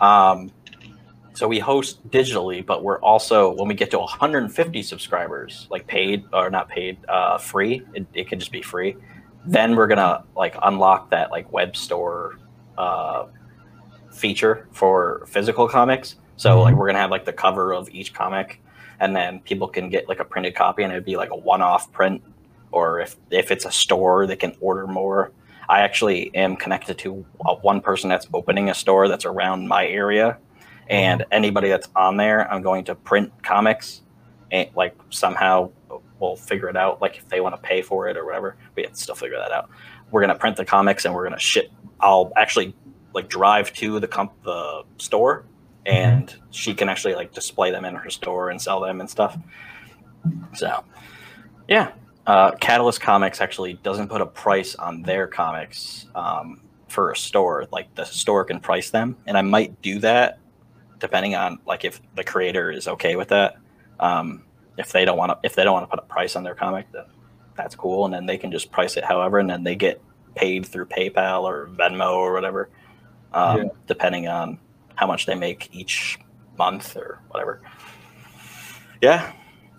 Um, so we host digitally, but we're also when we get to 150 subscribers, like paid or not paid, uh, free. It, it can just be free. Then we're gonna like unlock that like web store uh, feature for physical comics. So mm-hmm. like we're gonna have like the cover of each comic, and then people can get like a printed copy, and it'd be like a one-off print. Or if if it's a store, they can order more. I actually am connected to one person that's opening a store that's around my area, and mm-hmm. anybody that's on there, I'm going to print comics, and like somehow we'll figure it out. Like if they want to pay for it or whatever, we have to still figure that out. We're gonna print the comics and we're gonna ship. I'll actually like drive to the comp the store, and mm-hmm. she can actually like display them in her store and sell them and stuff. So, yeah, uh, Catalyst Comics actually doesn't put a price on their comics um, for a store. Like the store can price them, and I might do that depending on like if the creator is okay with that. Um, if they don't want to, if they don't want to put a price on their comic, then that's cool, and then they can just price it however, and then they get paid through PayPal or Venmo or whatever, um, yeah. depending on how much they make each month or whatever. Yeah,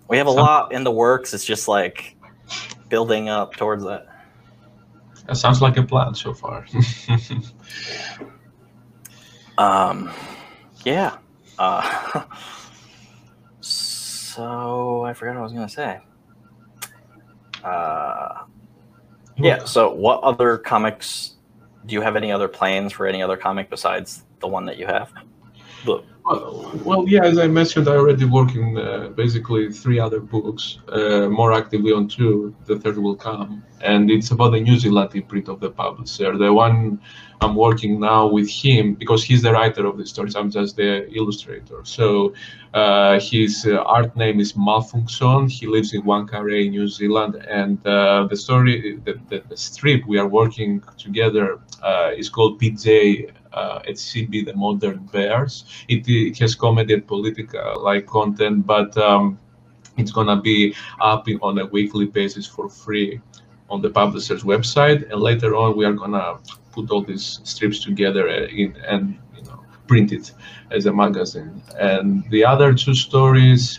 we have a lot in the works. It's just like building up towards that. That sounds like a plan so far. um, yeah. Uh, so I forgot what I was gonna say. Uh, yeah. So, what other comics? Do you have any other plans for any other comic besides the one that you have? Well, well, yeah, as I mentioned, I already working uh, basically three other books, uh, more actively on two. The third will come, and it's about the New Zealand imprint of the publisher. The one I'm working now with him because he's the writer of the stories. I'm just the illustrator. So uh, his uh, art name is Malfunction. He lives in Whangarei, New Zealand, and uh, the story, the, the, the, strip we are working together uh, is called PJ uh, at CB, the Modern Bears. It, it has comedy and political like content, but um, it's gonna be up on a weekly basis for free on the publisher's website, and later on we are gonna put all these strips together in, and you know print it as a magazine. And the other two stories,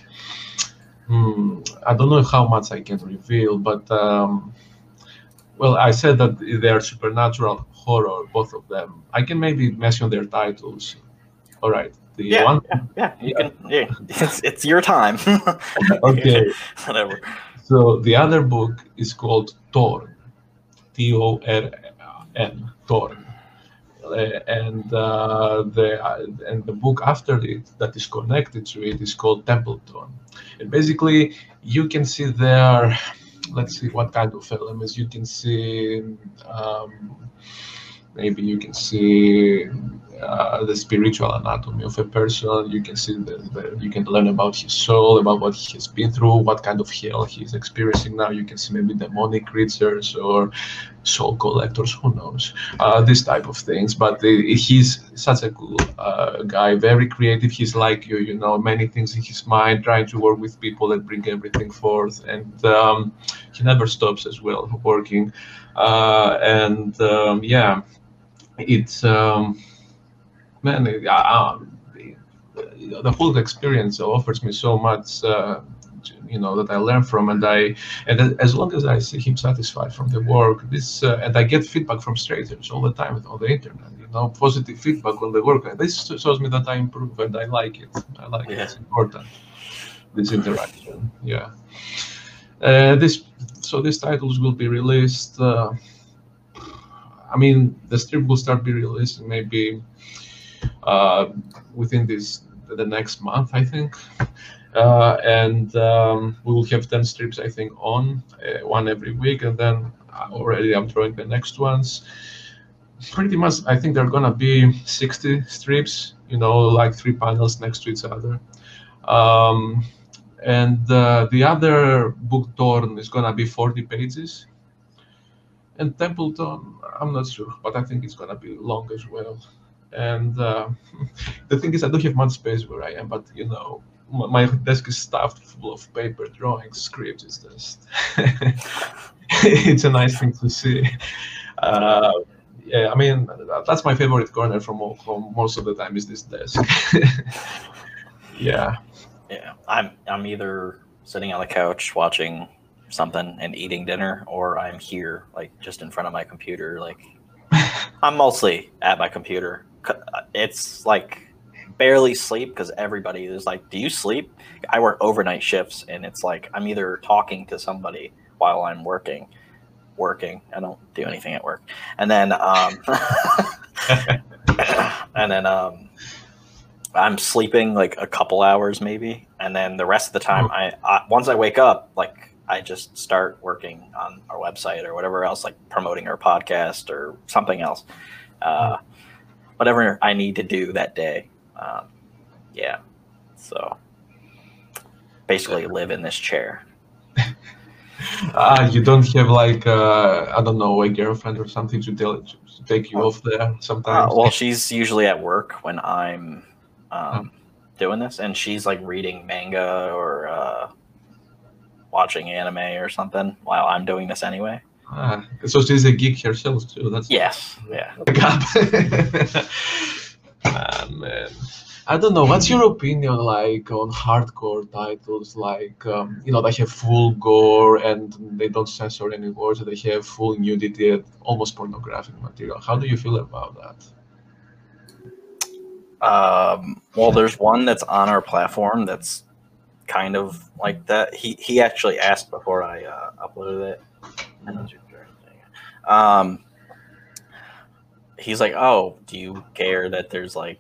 hmm, I don't know how much I can reveal, but um, well, I said that they are supernatural horror, both of them. I can maybe mention their titles. All right. The yeah, one, yeah, yeah, you yeah. can. Yeah, it's it's your time. okay. Whatever. So the other book is called Torn, T O R N, Torn, uh, and uh, the uh, and the book after it that is connected to it is called Templeton. And basically, you can see there. Let's see what kind of elements you can see. Um, maybe you can see uh, the spiritual anatomy of a person. You can see the, you can learn about his soul, about what he has been through, what kind of hell he's experiencing now. You can see maybe demonic creatures or soul collectors, who knows, uh, this type of things. But uh, he's such a cool uh, guy, very creative. He's like you, you know, many things in his mind, trying to work with people and bring everything forth. And um, he never stops as well working. Uh, and um, yeah it's um, man, uh, the whole experience offers me so much. Uh, you know that I learn from, and I and as long as I see him satisfied from the work, this uh, and I get feedback from strangers all the time on the internet. You know, positive feedback on the work. This shows me that I improve, and I like it. I like yeah. it. It's important. This interaction, yeah. Uh, this so these titles will be released. Uh, I mean, the strip will start be released maybe uh, within this the next month, I think. Uh, and um, we will have 10 strips, I think, on uh, one every week. And then already I'm drawing the next ones. Pretty much, I think there are going to be 60 strips, you know, like three panels next to each other. Um, and uh, the other book torn is going to be 40 pages and Templeton, I'm not sure, but I think it's gonna be long as well. And uh, the thing is, I don't have much space where I am, but you know, my, desk is stuffed full of paper, drawings, scripts. It's just, it's a nice thing to see. Uh, yeah, I mean that's my favorite corner from, from most of the time is this desk. yeah. Yeah, I'm I'm either sitting on the couch watching something and eating dinner, or I'm here like just in front of my computer. Like I'm mostly at my computer. It's like barely sleep because everybody is like, "Do you sleep?" I work overnight shifts, and it's like I'm either talking to somebody while I'm working, working. I don't do anything at work, and then um, and then um, I'm sleeping like a couple hours maybe, and then the rest of the time, hmm. I, I once I wake up, like I just start working on our website or whatever else, like promoting our podcast or something else, uh, whatever I need to do that day. Um, yeah, so basically live in this chair. Ah, you don't have like uh, I don't know a girlfriend or something to, tell, to take you off there sometimes. Uh, well, she's usually at work when I'm um, oh. doing this, and she's like reading manga or uh, watching anime or something while I'm doing this anyway. Ah, so she's a geek herself too. That's yes, yeah. ah, man. I don't know. What's your opinion like on hardcore titles like um, you know they have full gore and they don't censor any words, they have full nudity and almost pornographic material. How do you feel about that? Um, well, there's one that's on our platform that's kind of like that. He he actually asked before I uh, uploaded it. Um, he's like, "Oh, do you care that there's like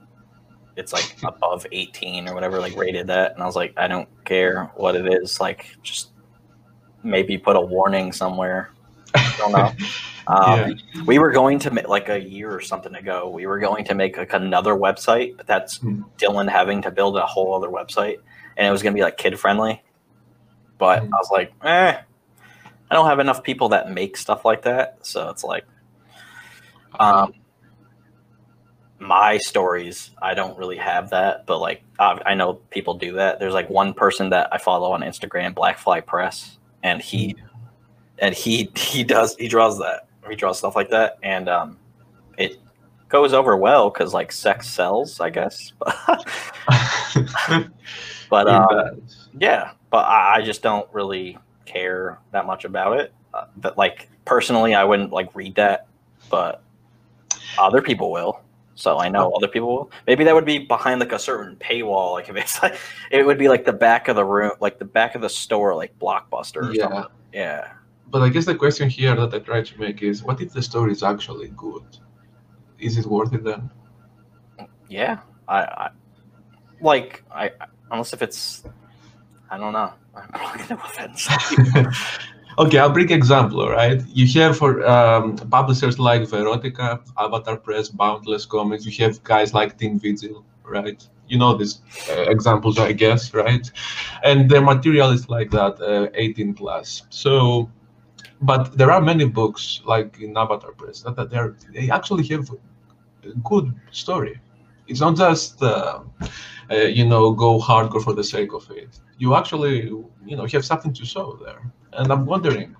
it's like above 18 or whatever like rated that?" And I was like, "I don't care what it is. Like, just maybe put a warning somewhere." I don't know. Um, yeah. We were going to make like a year or something ago. We were going to make like another website, but that's mm. Dylan having to build a whole other website and it was going to be like kid friendly. But mm-hmm. I was like, eh, I don't have enough people that make stuff like that. So it's like, um, my stories, I don't really have that, but like I know people do that. There's like one person that I follow on Instagram, Blackfly Press, and he mm-hmm. and he he does he draws that he draws stuff like that, and um, it goes over well because like sex sells, I guess. But um, yeah, but I, I, just don't really care that much about it. Uh, but like personally, I wouldn't like read that, but other people will. So I know other people will. Maybe that would be behind like a certain paywall. Like if it's like, it would be like the back of the room, like the back of the store, like Blockbuster. Or yeah. Something. Yeah. But I guess the question here that I try to make is, what if the story is actually good? Is it worth it then? Yeah, I, I like I unless if it's, I don't know. I'm probably gonna offend okay, I'll bring example. Right, you have for um, publishers like Verotica, Avatar Press, Boundless Comics. You have guys like Team Vigil, right? You know these uh, examples, I guess, right? And their material is like that, uh, 18 plus. So, but there are many books like in Avatar Press that, that they actually have a good story. It's not just. Uh, uh, you know, go hardcore for the sake of it. You actually, you know, have something to show there. And I'm wondering,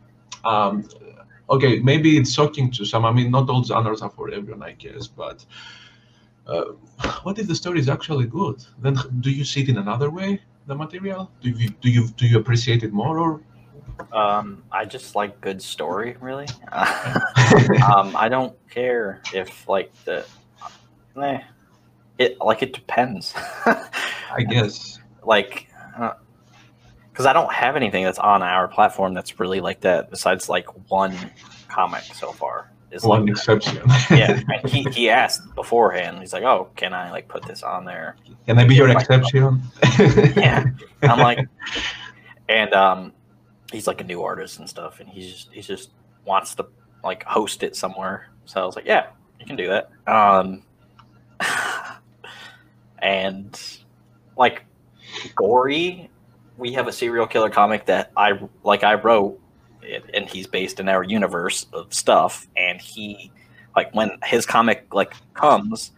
um, okay, maybe it's shocking to some. I mean, not all genres are for everyone, I guess, but uh, what if the story is actually good? Then do you see it in another way, the material? Do you do you do you appreciate it more, or um, I just like good story, really. um, I don't care if like the, eh, it like it depends. I guess. Like, because uh, I don't have anything that's on our platform that's really like that. Besides like one comic so far. Is one like exception. yeah, he he asked beforehand. He's like, "Oh, can I like put this on there? Can I be your exception?" yeah, I'm like, and um, he's like a new artist and stuff, and he's just he just wants to like host it somewhere. So I was like, "Yeah, you can do that." Um, and like gory we have a serial killer comic that i like i wrote and he's based in our universe of stuff and he like when his comic like comes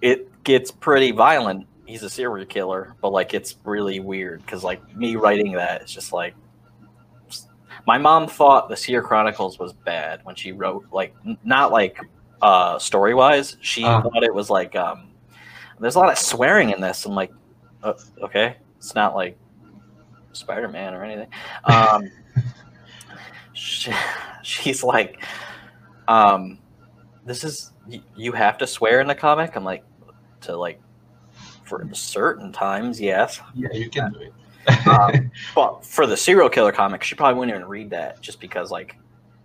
it gets pretty violent he's a serial killer but like it's really weird because like me writing that is just like my mom thought the Seer Chronicles was bad when she wrote like not like uh story wise. She uh. thought it was like um there's a lot of swearing in this. I'm like, uh, okay, it's not like Spider Man or anything. Um, she, she's like, um, this is you have to swear in the comic. I'm like, to like for certain times, yes. Yeah, you can do it. um, but for the serial killer comic, she probably wouldn't even read that just because like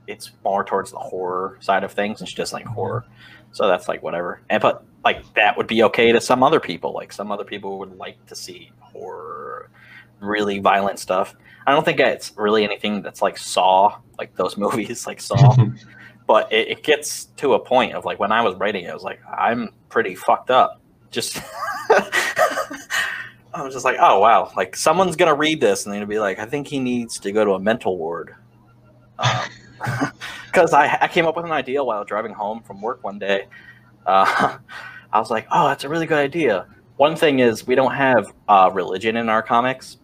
it's more towards the horror side of things, and she doesn't like horror. So that's like whatever. And but like that would be okay to some other people. Like some other people would like to see horror, really violent stuff. I don't think it's really anything that's like Saw, like those movies, like Saw. but it, it, gets to a point of like when I was writing it, I was like, I'm pretty fucked up. Just I was just like, oh wow, like someone's gonna read this and they're gonna be like, I think he needs to go to a mental ward. Because um, I, I came up with an idea while driving home from work one day. Uh, I was like, oh, that's a really good idea. One thing is we don't have uh, religion in our comics,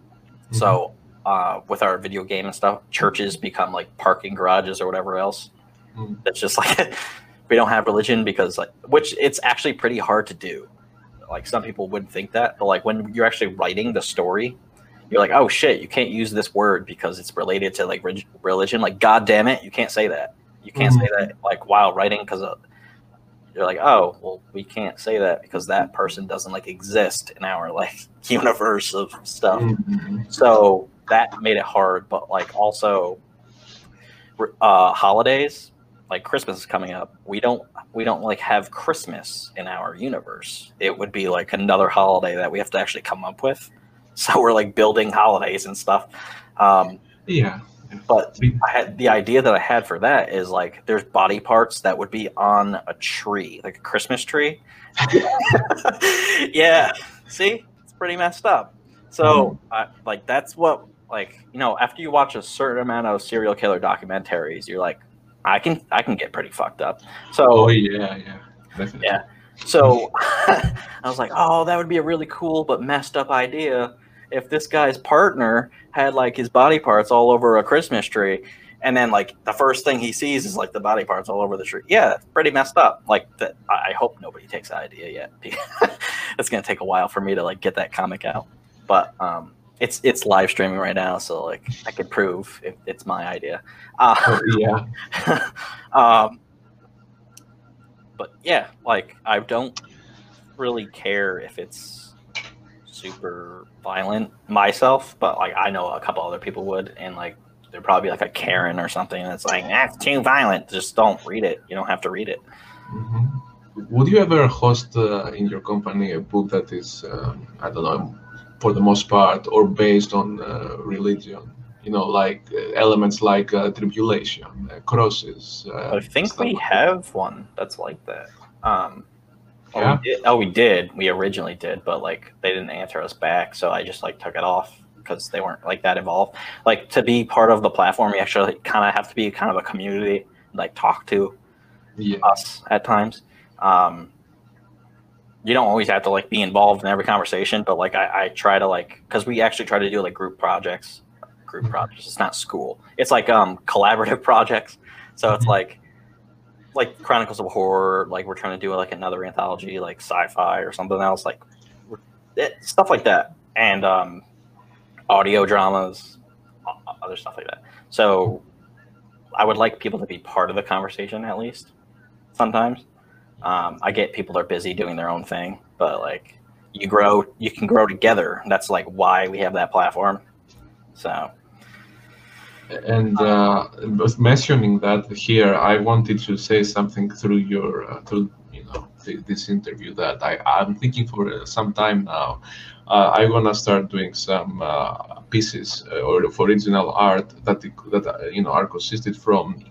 mm-hmm. so uh, with our video game and stuff, churches become like parking garages or whatever else. Mm. It's just like we don't have religion because like, which it's actually pretty hard to do like some people wouldn't think that, but like when you're actually writing the story, you're like, oh shit, you can't use this word because it's related to like religion. Like, god damn it, you can't say that. You can't mm-hmm. say that like while writing because you're like, oh, well, we can't say that because that person doesn't like exist in our like universe of stuff. Mm-hmm. So that made it hard, but like also uh, holidays like Christmas is coming up. We don't we don't like have Christmas in our universe. It would be like another holiday that we have to actually come up with. So we're like building holidays and stuff. Um, yeah. But I had the idea that I had for that is like there's body parts that would be on a tree, like a Christmas tree. yeah. See, it's pretty messed up. So, mm. like that's what like you know after you watch a certain amount of serial killer documentaries, you're like, I can I can get pretty fucked up. So oh yeah yeah definitely. yeah. So I was like, oh, that would be a really cool but messed up idea if this guy's partner had like his body parts all over a Christmas tree. And then, like the first thing he sees is like the body parts all over the tree. Yeah, pretty messed up. Like that. I hope nobody takes that idea yet. it's gonna take a while for me to like get that comic out. But um, it's it's live streaming right now, so like I could prove if it's my idea. Uh, oh, yeah. um, but yeah, like I don't really care if it's super violent myself, but like I know a couple other people would, and like there'd probably like a Karen or something that's like that's too violent. Just don't read it. You don't have to read it. Mm-hmm. Would you ever host uh, in your company a book that is um, I don't know for the most part, or based on uh, religion. You know, like uh, elements like uh, tribulation, uh, crosses. Uh, I think we like have that. one that's like that. Um, oh, yeah. we oh, we did. We originally did, but like they didn't answer us back, so I just like took it off because they weren't like that involved. Like to be part of the platform, you actually kind of have to be kind of a community, like talk to yeah. us at times. Um, you don't always have to like be involved in every conversation, but like I, I try to like because we actually try to do like group projects, group mm-hmm. projects. It's not school. It's like um collaborative projects. So it's mm-hmm. like like Chronicles of Horror. Like we're trying to do like another anthology, like sci-fi or something else, like it, stuff like that, and um, audio dramas, other stuff like that. So I would like people to be part of the conversation at least sometimes. Um, I get people are busy doing their own thing, but like you grow, you can grow together. That's like why we have that platform. So. And uh, mentioning that here, I wanted to say something through your uh, through you know th- this interview that I I'm thinking for uh, some time now. Uh, I wanna start doing some uh, pieces uh, or original art that that you know are consisted from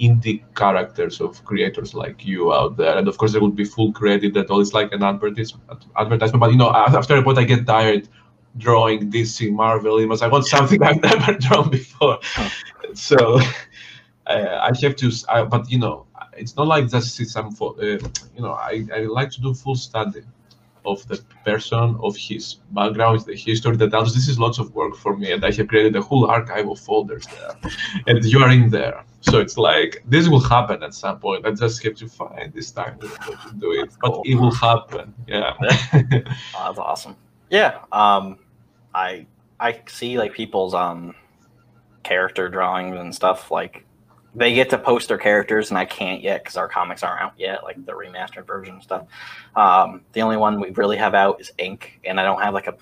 indie characters of creators like you out there. And of course, there would be full credit that all is like an advertisement. Advertisement, but you know, after a point, I get tired drawing DC Marvel images. I want something I've never drawn before. So I have to. I, but you know, it's not like just see some. Uh, you know, I, I like to do full study of the person, of his background, the history, the titles. This is lots of work for me, and I have created a whole archive of folders there, and you are in there. So it's like this will happen at some point. I just have to find this time to do it, but it will happen. Yeah, oh, that's awesome. Yeah, um, I I see like people's um character drawings and stuff like they get to post their characters and I can't yet because our comics aren't out yet, like the remastered version and stuff. Um, the only one we really have out is Ink, and I don't have like a,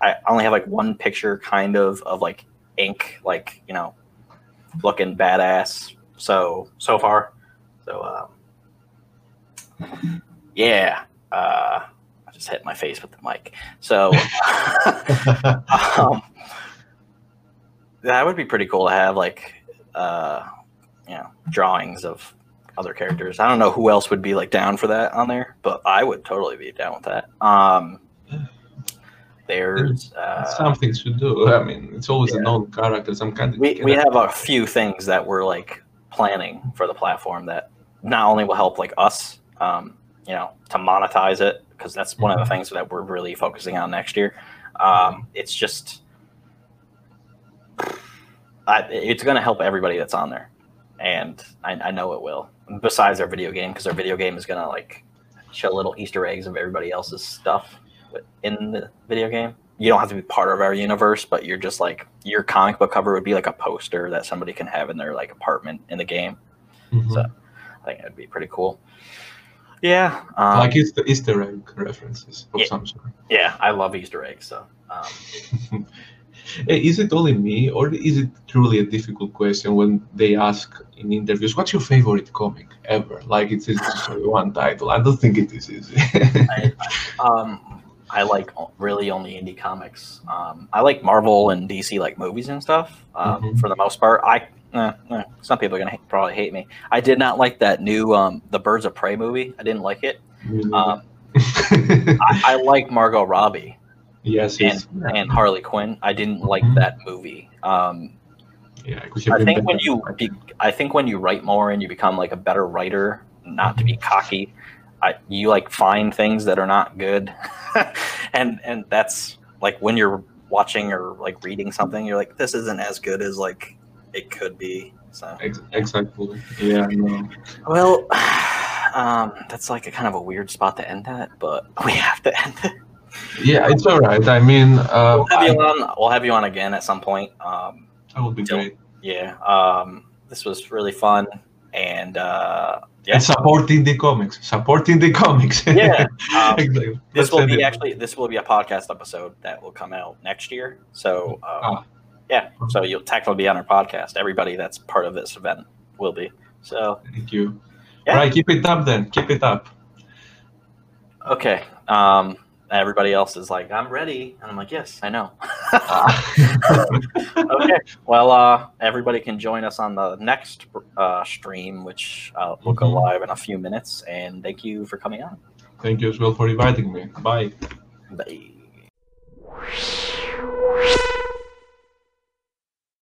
I only have like one picture kind of of like Ink, like you know, looking badass. So so far, so um, yeah, uh, just hit my face with the mic. So um, that would be pretty cool to have like. Uh, you know drawings of other characters. I don't know who else would be like down for that on there, but I would totally be down with that. Um, there's uh, something to do. I mean, it's always yeah. a known character. Some kind of we we have a few things that we're like planning for the platform that not only will help like us, um, you know, to monetize it because that's one of the things that we're really focusing on next year. Um, it's just I, it's going to help everybody that's on there and I, I know it will. Besides our video game, because our video game is gonna like show little Easter eggs of everybody else's stuff in the video game. You don't have to be part of our universe, but you're just like your comic book cover would be like a poster that somebody can have in their like apartment in the game. Mm-hmm. So I think it'd be pretty cool. Yeah, um, like it's the Easter egg references of yeah, some sort. Yeah, I love Easter eggs. So um, Is it only me, or is it truly a difficult question when they ask in interviews, "What's your favorite comic ever?" Like it's just one title. I don't think it is easy. I, um, I like really only indie comics. Um, I like Marvel and DC like movies and stuff. Um, mm-hmm. For the most part, I eh, eh, some people are gonna hate, probably hate me. I did not like that new um, the Birds of Prey movie. I didn't like it. Um, I, I like Margot Robbie. Yes, and, and Harley Quinn. I didn't like mm-hmm. that movie. Um, yeah, I think when you, be, I think when you write more and you become like a better writer, not to be cocky, I, you like find things that are not good, and and that's like when you're watching or like reading something, you're like, this isn't as good as like it could be. So exactly, yeah. No. Well, um, that's like a kind of a weird spot to end at, but we have to end it. Yeah, it's all right. I mean, uh, we'll have you on. We'll have you on again at some point. Um, that would be great. Yeah. Um, this was really fun, and uh, yeah. And supporting the comics, supporting the comics. yeah. Um, exactly. This will be actually this will be a podcast episode that will come out next year. So um, ah. Yeah, so you'll technically be on our podcast. Everybody that's part of this event will be. So thank you. Yeah. All right, keep it up then. Keep it up. Okay. Um, everybody else is like, I'm ready. And I'm like, yes, I know. okay. Well, uh, everybody can join us on the next uh, stream, which uh, will go mm-hmm. live in a few minutes. And thank you for coming on. Thank you as well for inviting me. Bye. Bye.